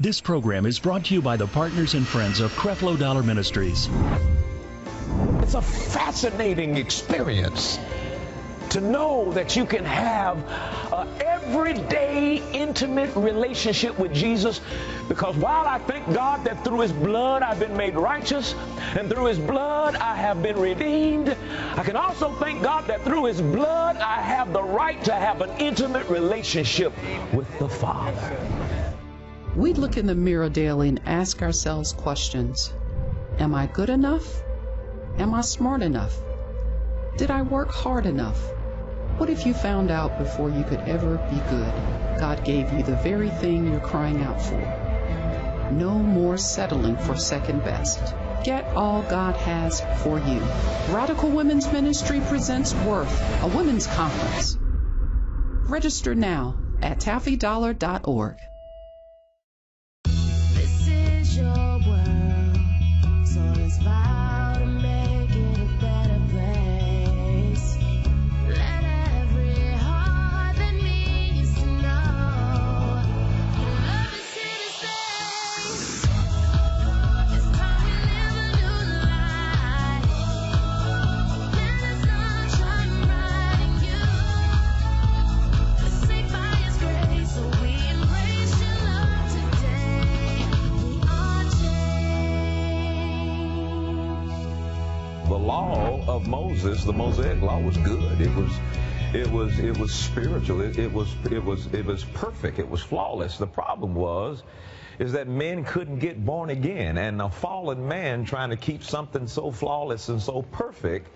This program is brought to you by the partners and friends of Creflo Dollar Ministries. It's a fascinating experience to know that you can have an everyday intimate relationship with Jesus because while I thank God that through his blood I've been made righteous and through his blood I have been redeemed, I can also thank God that through his blood I have the right to have an intimate relationship with the Father. We look in the mirror daily and ask ourselves questions Am I good enough? Am I smart enough? Did I work hard enough? What if you found out before you could ever be good, God gave you the very thing you're crying out for? No more settling for second best. Get all God has for you. Radical Women's Ministry presents Worth, a women's conference. Register now at taffydollar.org. so Moses, the Mosaic law was good. It was it was it was spiritual. It, it was it was it was perfect. It was flawless. The problem was is that men couldn't get born again and a fallen man trying to keep something so flawless and so perfect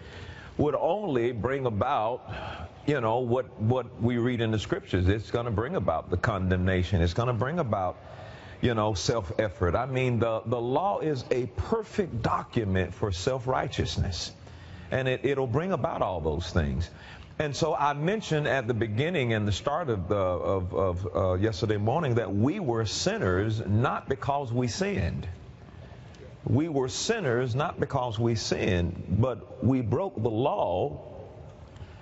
would only bring about you know what what we read in the scriptures it's going to bring about the condemnation it's going to bring about you know, self effort. I mean, the, the law is a perfect document for self righteousness, and it, it'll bring about all those things. And so I mentioned at the beginning and the start of, the, of, of uh, yesterday morning that we were sinners not because we sinned. We were sinners not because we sinned, but we broke the law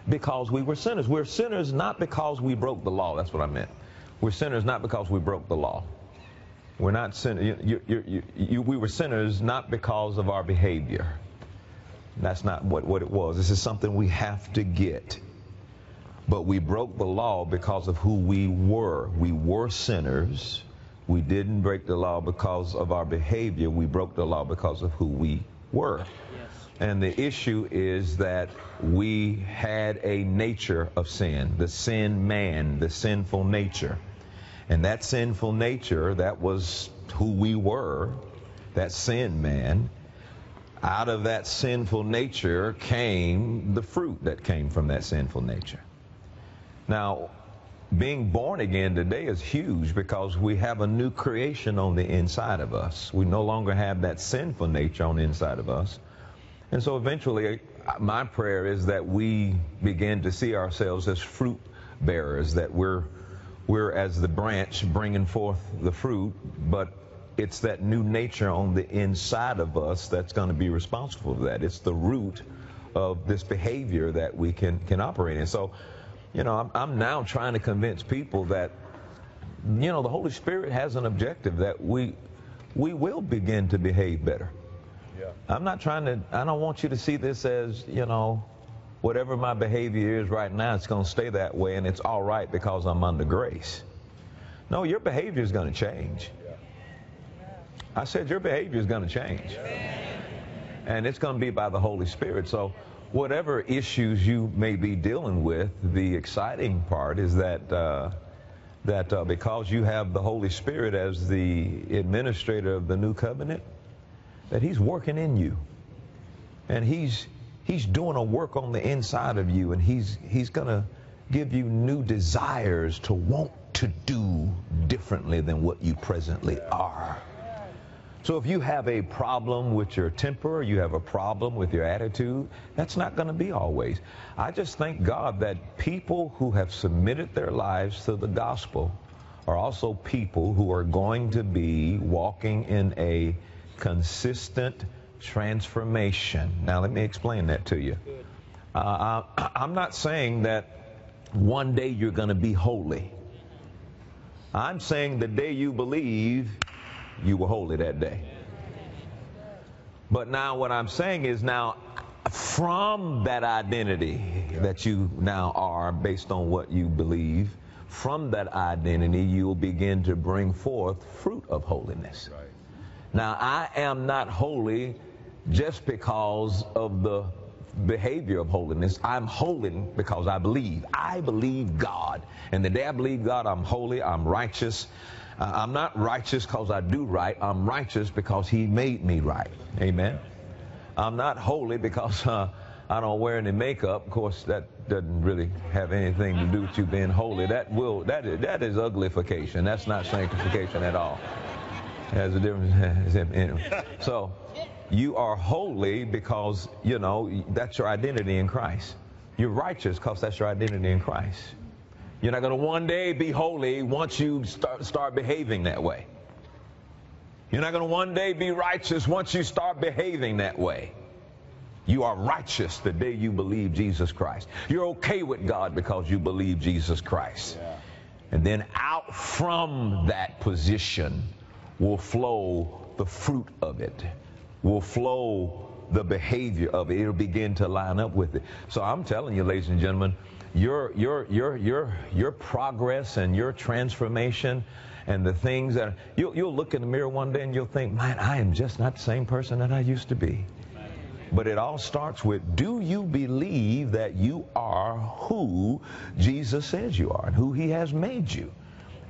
because we were sinners. We're sinners not because we broke the law. That's what I meant. We're sinners not because we broke the law. We're not sin- you, you, you, you, we were sinners not because of our behavior. That's not what, what it was. This is something we have to get. But we broke the law because of who we were. We were sinners. We didn't break the law because of our behavior. We broke the law because of who we were. And the issue is that we had a nature of sin, the sin man, the sinful nature. And that sinful nature, that was who we were, that sin man. Out of that sinful nature came the fruit that came from that sinful nature. Now, being born again today is huge because we have a new creation on the inside of us. We no longer have that sinful nature on the inside of us. And so eventually, my prayer is that we begin to see ourselves as fruit bearers, that we're we're as the branch bringing forth the fruit, but it's that new nature on the inside of us that's going to be responsible for that. It's the root of this behavior that we can can operate in. So, you know, I'm, I'm now trying to convince people that, you know, the Holy Spirit has an objective that we we will begin to behave better. Yeah. I'm not trying to. I don't want you to see this as you know whatever my behavior is right now, it's going to stay that way and it's all right because I'm under grace. No, your behavior is going to change. I said your behavior is going to change. And it's going to be by the Holy Spirit. So, whatever issues you may be dealing with, the exciting part is that. Uh, that uh, because you have the Holy Spirit as the administrator of the new covenant, that He's working in you. And He's He's doing a work on the inside of you, and He's He's gonna give you new desires to want to do differently than what you presently are. So if you have a problem with your temper, you have a problem with your attitude, that's not going to be always. I just thank God that people who have submitted their lives to the gospel are also people who are going to be walking in a consistent transformation. Now, let me explain that to you. Uh, I'm not saying that one day you're going to be holy. I'm saying the day you believe, you were holy that day. But now what I'm saying is now from that identity that you now are based on what you believe, from that identity you'll begin to bring forth fruit of holiness. Now I am not holy just because of the behavior of holiness. I'm holy because I believe. I believe God. And the day I believe God, I'm holy, I'm righteous. Uh, I'm not righteous because I do right. I'm righteous because He made me right. Amen. I'm not holy because uh, I don't wear any makeup. Of course, that doesn't really have anything to do with you being holy. That will that is, that is uglification. That's not sanctification at all. Has a difference. so, you are holy because you know that's your identity in Christ. You're righteous because that's your identity in Christ. You're not going to one day be holy once you start, start behaving that way. You're not going to one day be righteous once you start behaving that way. You are righteous the day you believe Jesus Christ. You're okay with God because you believe Jesus Christ. Yeah. And then out from that position will flow the fruit of it, will flow the behavior of it. It'll begin to line up with it. So I'm telling you, ladies and gentlemen, your your your your your progress and your transformation and the things that you'll, you'll look in the mirror one day and you'll think, man, I am just not the same person that I used to be. But it all starts with do you believe that you are who Jesus says you are and who he has made you?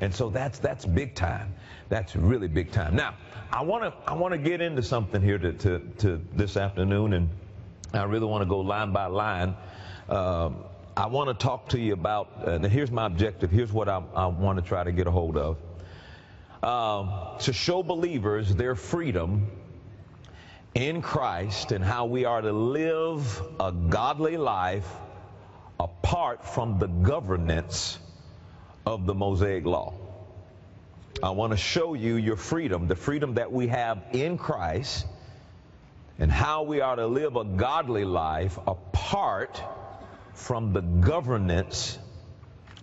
And so that's that's big time. That's really big time. Now, I want to I want to get into something here to, to, to this afternoon, and I really want to go line by line. Um, I want to talk to you about, and here's my objective. Here's what I, I want to try to get a hold of. Uh, to show believers their freedom in Christ and how we are to live a godly life apart from the governance of the Mosaic Law. I want to show you your freedom, the freedom that we have in Christ, and how we are to live a godly life apart from the governance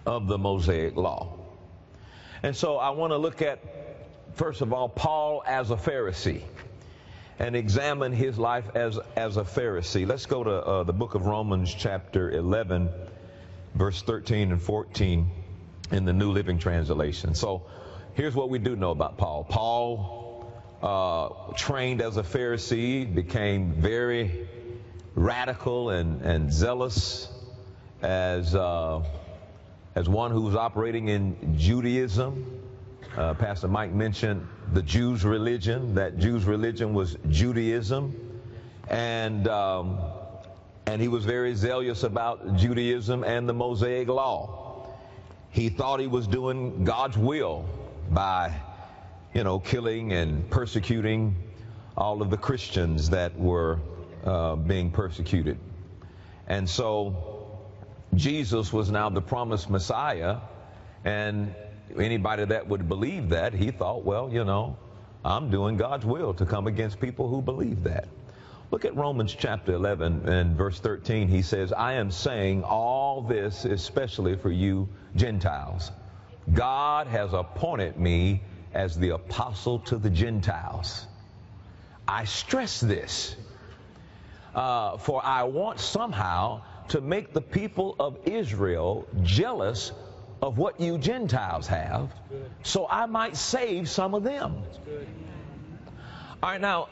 of the Mosaic Law. And so I want to look at, first of all, Paul as a Pharisee and examine his life as, as a Pharisee. Let's go to uh, the book of Romans, chapter 11, verse 13 and 14 in the New Living Translation. So here's what we do know about Paul. Paul uh, trained as a Pharisee, became very radical and, and zealous as, uh, as one who was operating in Judaism. Uh, Pastor Mike mentioned the Jews' religion. That Jews' religion was Judaism, and um, and he was very zealous about Judaism and the Mosaic Law. He thought he was doing God's will by, you know, killing and persecuting all of the Christians that were uh, being persecuted, and so Jesus was now the promised Messiah, and anybody that would believe that, he thought, well, you know, I'm doing God's will to come against people who believe that. Look at Romans chapter 11 and verse 13. He says, I am saying all this especially for you Gentiles. God has appointed me as the apostle to the Gentiles. I stress this, uh, for I want somehow to make the people of Israel jealous of what you Gentiles have, so I might save some of them. All right, now,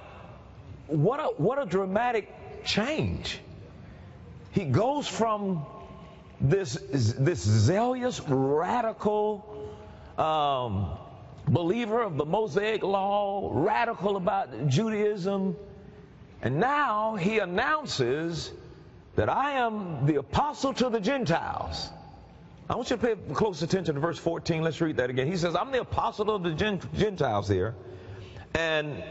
what a, what a dramatic change. He goes from this, this zealous, radical um, believer of the Mosaic Law, radical about Judaism, and now he announces that I am the apostle to the Gentiles. I want you to pay close attention to verse 14. Let's read that again. He says, I'm the apostle of the Gentiles here. And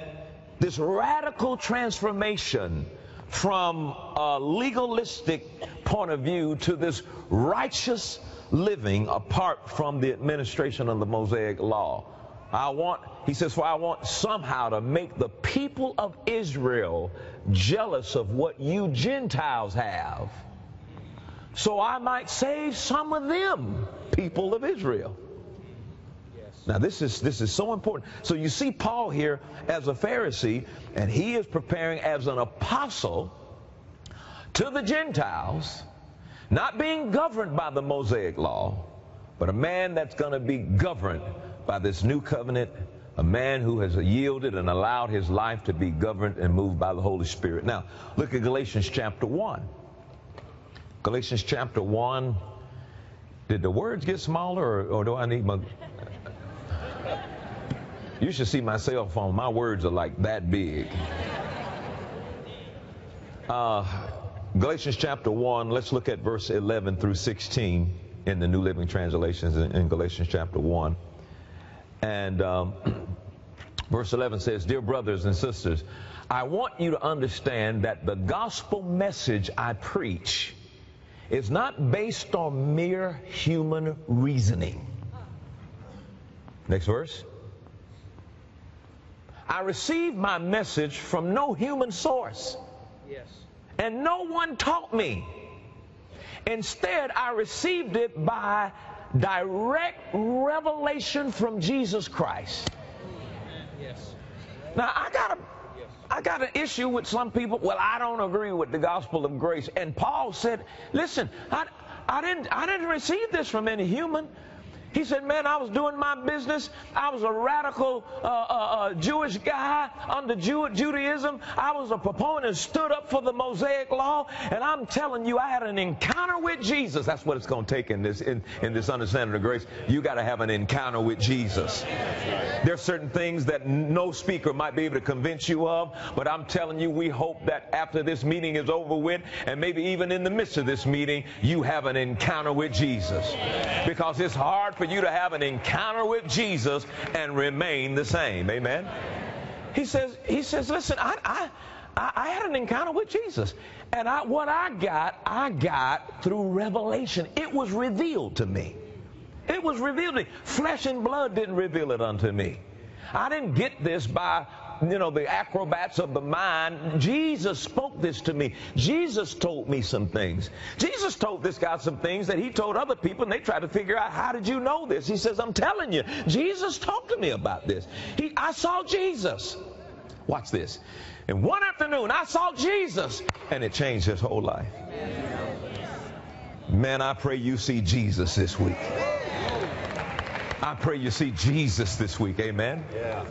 this radical transformation from a legalistic point of view to this righteous living apart from the administration of the Mosaic law. I want, he says, for I want somehow to make the people of Israel jealous of what you Gentiles have, so I might save some of them, people of Israel. Now this is this is so important. So you see Paul here as a Pharisee, and he is preparing as an apostle to the Gentiles, not being governed by the Mosaic law, but a man that's going to be governed by this new covenant, a man who has yielded and allowed his life to be governed and moved by the Holy Spirit. Now, look at Galatians chapter 1. Galatians chapter 1. Did the words get smaller, or, or do I need my. You should see my cell phone. My words are like that big. Uh, Galatians chapter 1, let's look at verse 11 through 16 in the New Living Translations in, Galatians chapter 1. And um, verse 11 says, Dear brothers and sisters, I want you to understand that the gospel message I preach is not based on mere human reasoning. Next verse. I received my message from no human source. Yes. And no one taught me. Instead, I received it by direct revelation from Jesus Christ. Yes. Now, I got a I got an issue with some people. Well, I don't agree with the gospel of grace. And Paul said, "Listen, I, I didn't I didn't receive this from any human. He said, Man, I was doing my business. I was a radical uh, uh, uh, Jewish guy under Jew- Judaism. I was a proponent and stood up for the Mosaic law. And I'm telling you, I had an encounter with Jesus. That's what it's going to take in this, in, in this understanding of grace. You got to have an encounter with Jesus. There are certain things that no speaker might be able to convince you of, but I'm telling you, we hope that after this meeting is over with, and maybe even in the midst of this meeting, you have an encounter with Jesus. Because it's hard for you to have an encounter with Jesus and remain the same. Amen. He says, he says, listen, I, I, I had an encounter with Jesus. And I, what I got, I got through revelation. It was revealed to me. It was revealed to me. Flesh and blood didn't reveal it unto me. I didn't get this by, you know, the acrobats of the mind. Jesus spoke this to me. Jesus told me some things. Jesus told this guy some things that he told other people, and they tried to figure out, how did you know this? He says, I'm telling you, Jesus talked to me about this. He, I saw Jesus. Watch this. And one afternoon, I saw Jesus, and it changed his whole life. Man, I pray you see Jesus this week. I pray you see Jesus this week. Amen. Yeah.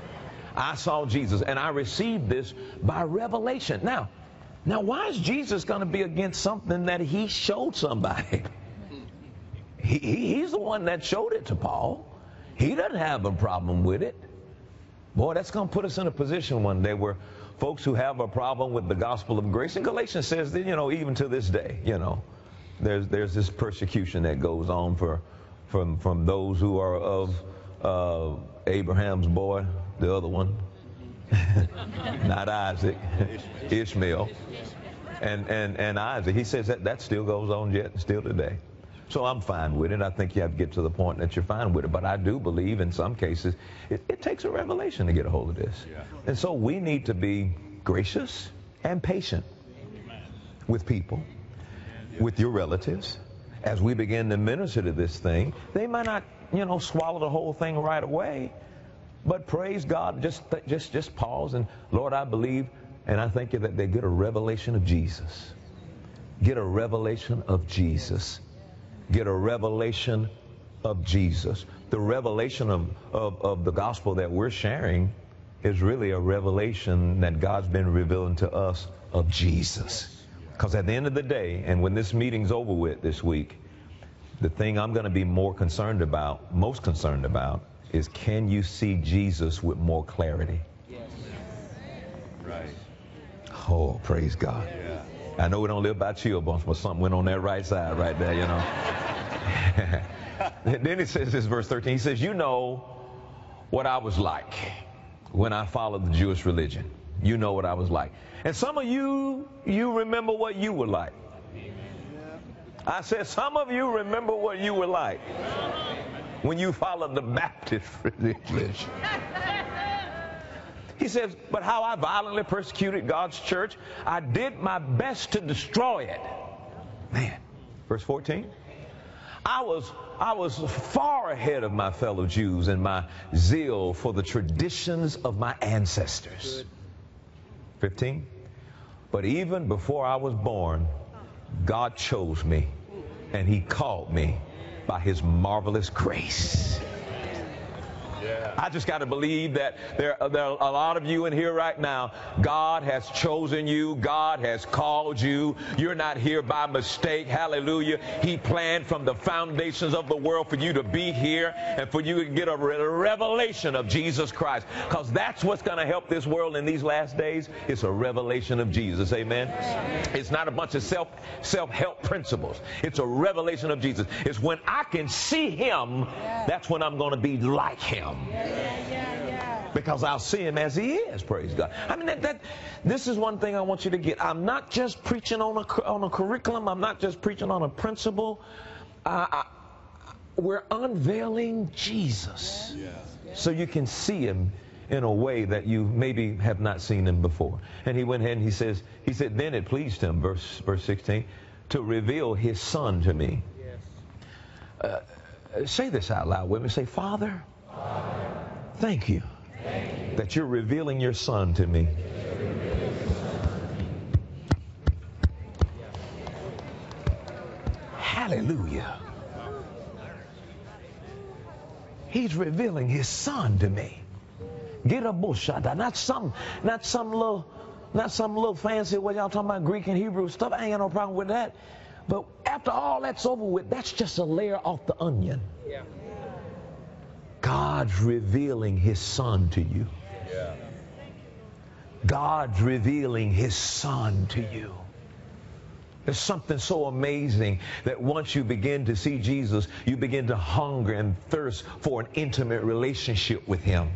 I saw Jesus and I received this by revelation. Now, now why is Jesus going to be against something that he showed somebody? He, he, he's the one that showed it to Paul. He doesn't have a problem with it. Boy, that's going to put us in a position one day where folks who have a problem with the gospel of grace, and Galatians says that, you know, even to this day, you know, there's, there's this persecution that goes on for, from, from those who are of uh, Abraham's boy, the other one, not Isaac, Ishmael, and, and, and Isaac. He says that that still goes on yet, still today. So I'm fine with it. I think you have to get to the point that you're fine with it. But I do believe in some cases it, it takes a revelation to get a hold of this. And so we need to be gracious and patient with people, with your relatives. As we begin to minister to this thing, they might not, you know, swallow the whole thing right away. But praise God, just just just pause and Lord, I believe and I thank you that they get a revelation of Jesus. Get a revelation of Jesus. Get a revelation of Jesus. The revelation of, of, of the gospel that we're sharing is really a revelation that God's been revealing to us of Jesus. Because at the end of the day, and when this meeting's over with this week, the thing I'm going to be more concerned about, most concerned about, is can you see Jesus with more clarity? Right. Oh, praise God. Yeah. I know we don't live by chill bumps, but something went on that right side right there, you know. then he says this, verse 13. He says, You know what I was like when I followed the Jewish religion. You know what I was like. And some of you, you remember what you were like. I said, Some of you remember what you were like when you follow the Baptist religion. He says, but how I violently persecuted God's church, I did my best to destroy it. Man, verse 14. I was I was far ahead of my fellow Jews in my zeal for the traditions of my ancestors. 15. But even before I was born, God chose me and He called me by His marvelous grace. I just got to believe that there, there are a lot of you in here right now. God has chosen you. God has called you. You're not here by mistake. Hallelujah. He planned from the foundations of the world for you to be here and for you to get a re- revelation of Jesus Christ. Because that's what's going to help this world in these last days. It's a revelation of Jesus. Amen. It's not a bunch of self self help principles. It's a revelation of Jesus. It's when I can see Him. That's when I'm going to be like Him because I'll see him as he is. Praise God. I mean, that, that this is one thing I want you to get. I'm not just preaching on a on a curriculum. I'm not just preaching on a principle. Uh, I, we're unveiling Jesus, so you can see him in a way that you maybe have not seen him before. And he went ahead and he says, he said, then it pleased him, verse verse 16, to reveal his son to me. Uh, say this out loud with me. Say, Father, thank you that you're revealing your son to me. Hallelujah. He's revealing his son to me. Get a bullshot. Not some, not some little, not some little fancy what y'all talking about Greek and Hebrew stuff. I ain't got no problem with that. But after all that's over with, that's just a layer off the onion. God's revealing his son to you. God's revealing his son to you. There's something so amazing that once you begin to see Jesus, you begin to hunger and thirst for an intimate relationship with him.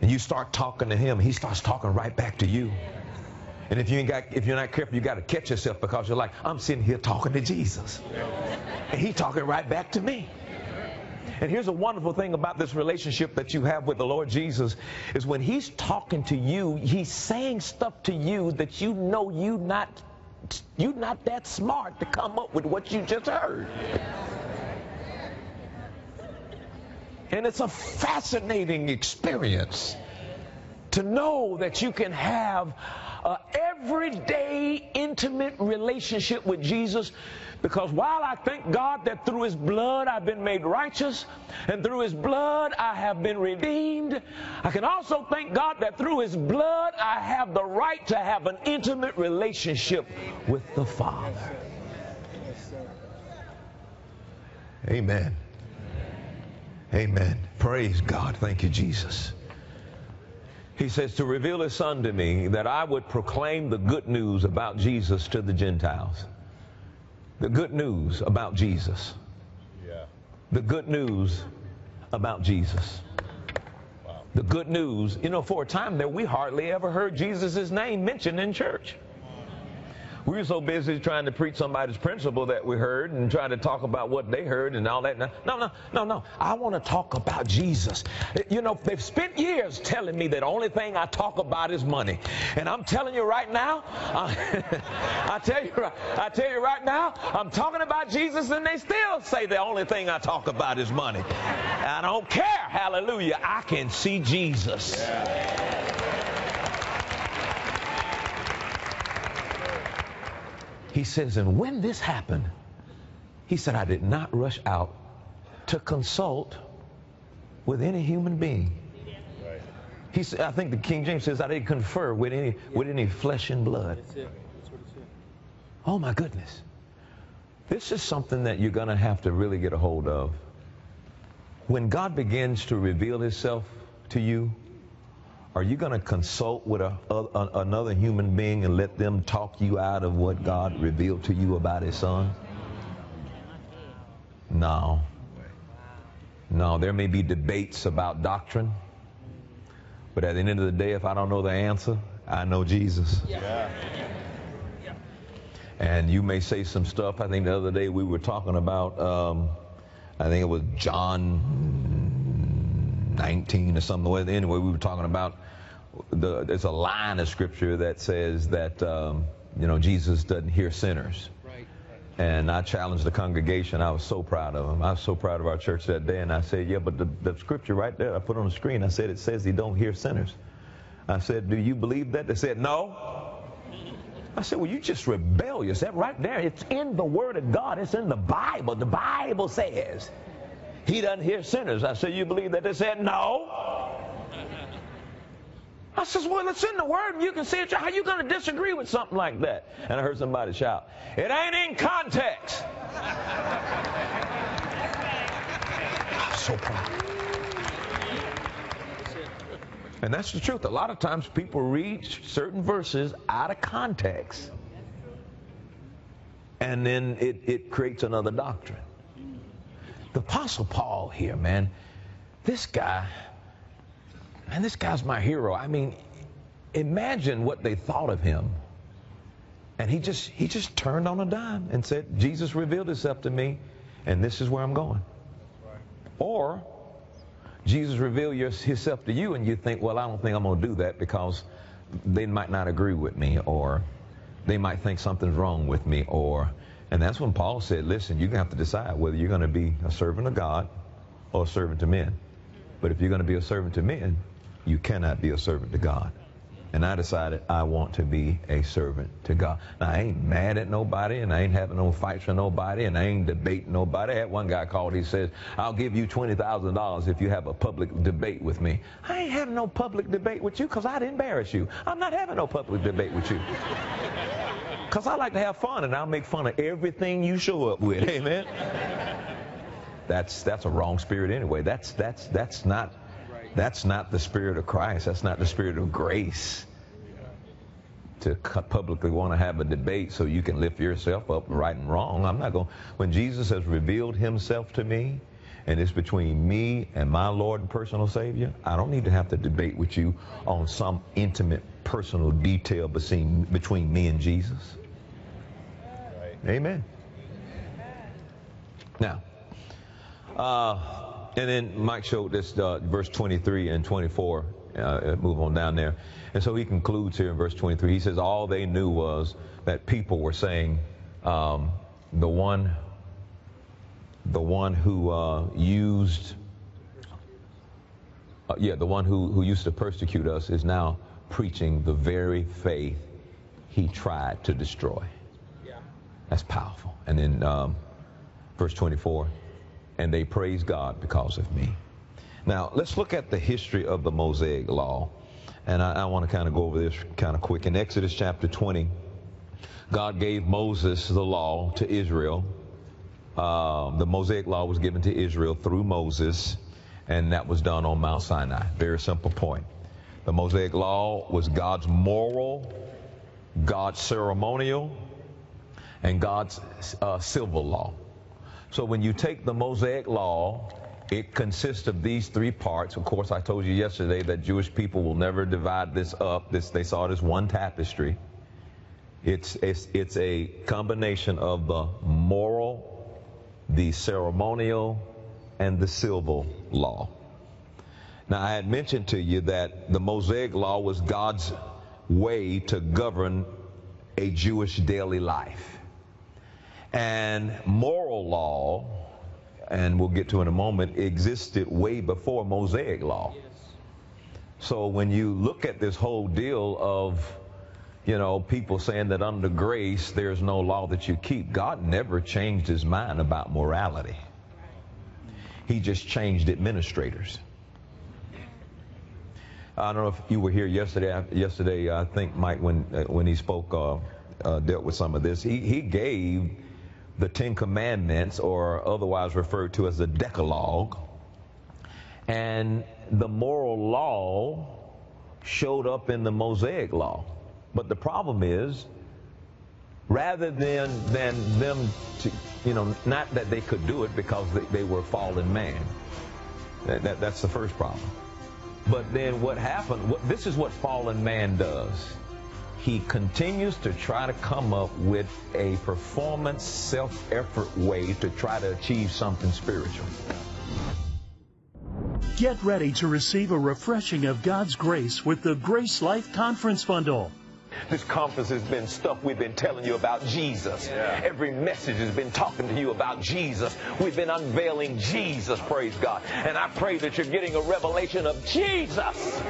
And you start talking to him, he starts talking right back to you. And if you ain't got, if you're not careful, you got to catch yourself because you're like, I'm sitting here talking to Jesus, and he talking right back to me. And here's a wonderful thing about this relationship that you have with the Lord Jesus is when he's talking to you, he's saying stuff to you that you know you not you're not that smart to come up with what you just heard. And it's a fascinating experience to know that you can have an everyday intimate relationship with Jesus because while I thank God that through his blood I've been made righteous and through his blood I have been redeemed, I can also thank God that through his blood I have the right to have an intimate relationship with the Father. Amen. Amen. Praise God. Thank you, Jesus. He says, to reveal his son to me that I would proclaim the good news about Jesus to the Gentiles. The good news about Jesus. Yeah. The good news about Jesus. The good news, you know, for a time there, we hardly ever heard Jesus' name mentioned in church. We were so busy trying to preach somebody's principle that we heard and trying to talk about what they heard and all that. No, no, no, no. I want to talk about Jesus. You know, they've spent years telling me that the only thing I talk about is money. And I'm telling you right now, I, I tell you, I tell you right now, I'm talking about Jesus and they still say the only thing I talk about is money. I don't care. Hallelujah. I can see Jesus. He says, and when this happened, he said, I did not rush out to consult with any human being. He said, I think the King James says, I didn't confer with any with any flesh and blood. Oh my goodness. This is something that you're going to have to really get a hold of. When God begins to reveal himself to you, are you going to consult with a, a, another human being and let them talk you out of what God revealed to you about his son? No. No, there may be debates about doctrine, but at the end of the day, if I don't know the answer, I know Jesus. Yeah. And you may say some stuff. I think the other day we were talking about, um, I think it was John 19 or something. Anyway, we were talking about the, there's a line of scripture that says that, um, you know, Jesus doesn't hear sinners. And I challenged the congregation. I was so proud of them. I was so proud of our church that day. And I said, yeah, but the, the scripture right there, I put on the screen, I said, it says he don't hear sinners. I said, do you believe that? They said, no. I said, well, you just rebellious. That right there, it's in the Word of God. It's in the Bible. The Bible says he doesn't hear sinners. I said, you believe that? They said, no. I says, well, it's in the Word, you can see it. How you going to disagree with something like that? And I heard somebody shout, it ain't in context. I'm so proud. And that's the truth. A lot of times people read certain verses out of context. And then it, it creates another doctrine. The Apostle Paul here, man, this guy, man, this guy's my hero. I mean, imagine what they thought of him. And he just he just turned on a dime and said, Jesus revealed himself to me, and this is where I'm going. Or Jesus revealed himself to you, and you think, well, I don't think I'm going to do that because they might not agree with me, or they might think something's wrong with me, or and that's when Paul said, listen, you're going to have to decide whether you're going to be a servant of God or a servant to men. But if you're going to be a servant to men, you cannot be a servant to God. And I decided I want to be a servant to God. Now, I ain't mad at nobody, and I ain't having no fights with nobody, and I ain't debating nobody. I had one guy called, he says, I'll give you $20,000 if you have a public debate with me. I ain't having no public debate with you because I'd embarrass you. I'm not having no public debate with you. Because I like to have fun, and I'll make fun of everything you show up with. Amen? That's, that's a wrong spirit anyway. That's, that's, that's not that's not the spirit of Christ. That's not the spirit of grace. To publicly want to have a debate so you can lift yourself up right and wrong. I'm not going. When Jesus has revealed Himself to me, and it's between me and my Lord and personal Savior, I don't need to have to debate with you on some intimate personal detail between between me and Jesus. Amen. Now, uh, and then Mike showed this uh, verse 23 and 24. Uh, move on down there. And so he concludes here in verse 23. He says, All they knew was that people were saying, um, the one the one who uh, used uh, yeah the one who, who used to persecute us is now preaching the very faith he tried to destroy. That's powerful and then um, verse 24 and they praise God because of me. Now, let's look at the history of the Mosaic Law. And I, I want to kind of go over this kind of quick. In Exodus chapter 20, God gave Moses the law to Israel. Uh, the Mosaic Law was given to Israel through Moses, and that was done on Mount Sinai. Very simple point. The Mosaic Law was God's moral, God's ceremonial, and God's uh, civil law. So when you take the Mosaic Law, it consists of these three parts. Of course, I told you yesterday that Jewish people will never divide this up. This, they saw it as one tapestry. It's, it's, it's a combination of the moral, the ceremonial, and the civil law. Now, I had mentioned to you that the Mosaic Law was God's way to govern a Jewish daily life. And moral law, and we'll get to in a moment, existed way before Mosaic law. So when you look at this whole deal of, you know, people saying that under grace there's no law that you keep, God never changed his mind about morality. He just changed administrators. I don't know if you were here yesterday. Yesterday, I think Mike, when uh, when he spoke, uh, uh, dealt with some of this. He he gave the Ten Commandments, or otherwise referred to as the Decalogue. And the moral law showed up in the Mosaic law. But the problem is, rather than, than them to, you know, not that they could do it because they, they were fallen man. That, that, that's the first problem. But then what happened, what, this is what fallen man does he continues to try to come up with a performance, self effort way to try to achieve something spiritual. Get ready to receive a refreshing of God's grace with the Grace Life Conference Bundle. This conference has been stuff we've been telling you about Jesus. Every message has been talking to you about Jesus. We've been unveiling Jesus, praise God. And I pray that you're getting a revelation of Jesus.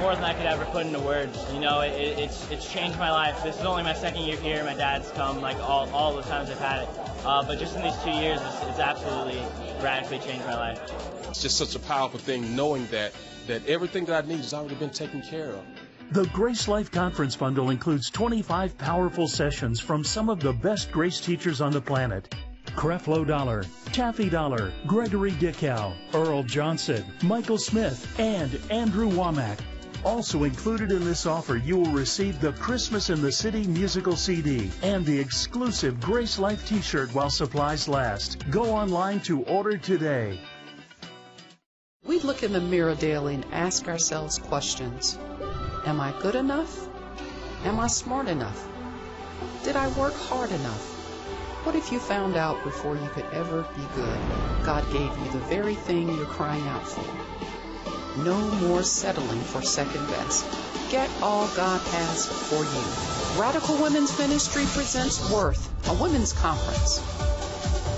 more than I could ever put into words. You know, it, it's it's changed my life. This is only my second year here. My dad's come like all, all the times I've had it. Uh, but just in these two years, it's, it's absolutely radically changed my life. It's just such a powerful thing knowing that that everything that I need has already been taken care of. The Grace Life Conference Bundle includes 25 powerful sessions from some of the best grace teachers on the planet. Creflo Dollar, Taffi Dollar, Gregory Dickow, Earl Johnson, Michael Smith, and Andrew Wommack. Also included in this offer, you will receive the Christmas in the City musical CD and the exclusive Grace Life t-shirt while supplies last. Go online to order today. We look in the mirror daily and ask ourselves questions. Am I good enough? Am I smart enough? Did I work hard enough? What if you found out before you could ever be good, God gave you the very thing you're crying out for? No more settling for second best. Get all God has for you. Radical Women's Ministry presents Worth, a women's conference.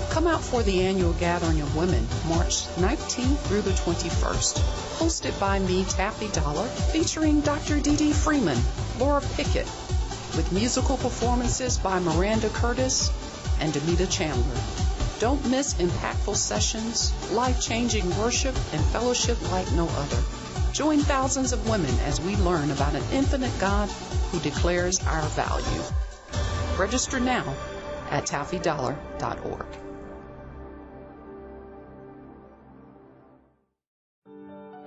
Come out for the annual gathering of women, March 19th through the 21st. Hosted by me, Taffi Dollar, featuring Dr. Dee Dee Freeman, Laura Pickett, with musical performances by Miranda Curtis and Demita Chandler. Don't miss impactful sessions, life-changing worship, and fellowship like no other. Join thousands of women as we learn about an infinite God who declares our value. Register now at taffydollar.org.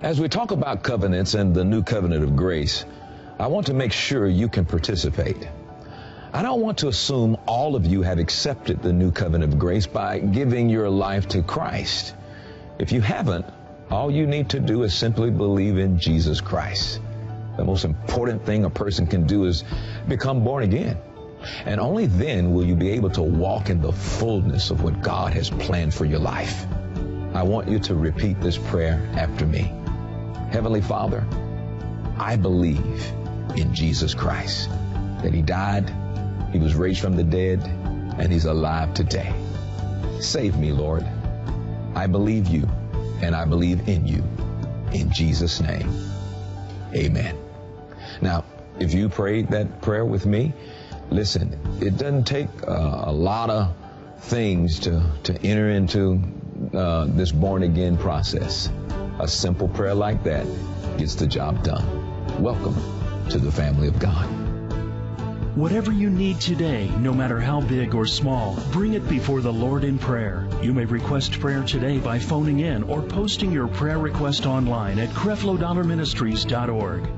As we talk about covenants and the new covenant of grace, I want to make sure you can participate. I don't want to assume all of you have accepted the new covenant of grace by giving your life to Christ. If you haven't, all you need to do is simply believe in Jesus Christ. The most important thing a person can do is become born again. And only then will you be able to walk in the fullness of what God has planned for your life. I want you to repeat this prayer after me. Heavenly Father, I believe in Jesus Christ, that He died, He was raised from the dead, and He's alive today. Save me, Lord. I believe you, and I believe in you. In Jesus' name, amen. Now, if you prayed that prayer with me, listen, it doesn't take uh, a lot of things to, to enter into uh, this born again process. A simple prayer like that gets the job done. Welcome to the family of God. Whatever you need today, no matter how big or small, bring it before the Lord in prayer. You may request prayer today by phoning in or posting your prayer request online at creflodollarministries.org.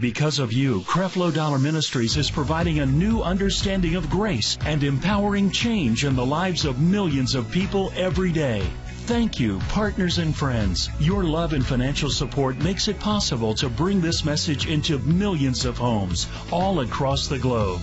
Because of you, Creflo Dollar Ministries is providing a new understanding of grace and empowering change in the lives of millions of people every day. Thank you, partners and friends. Your love and financial support makes it possible to bring this message into millions of homes all across the globe.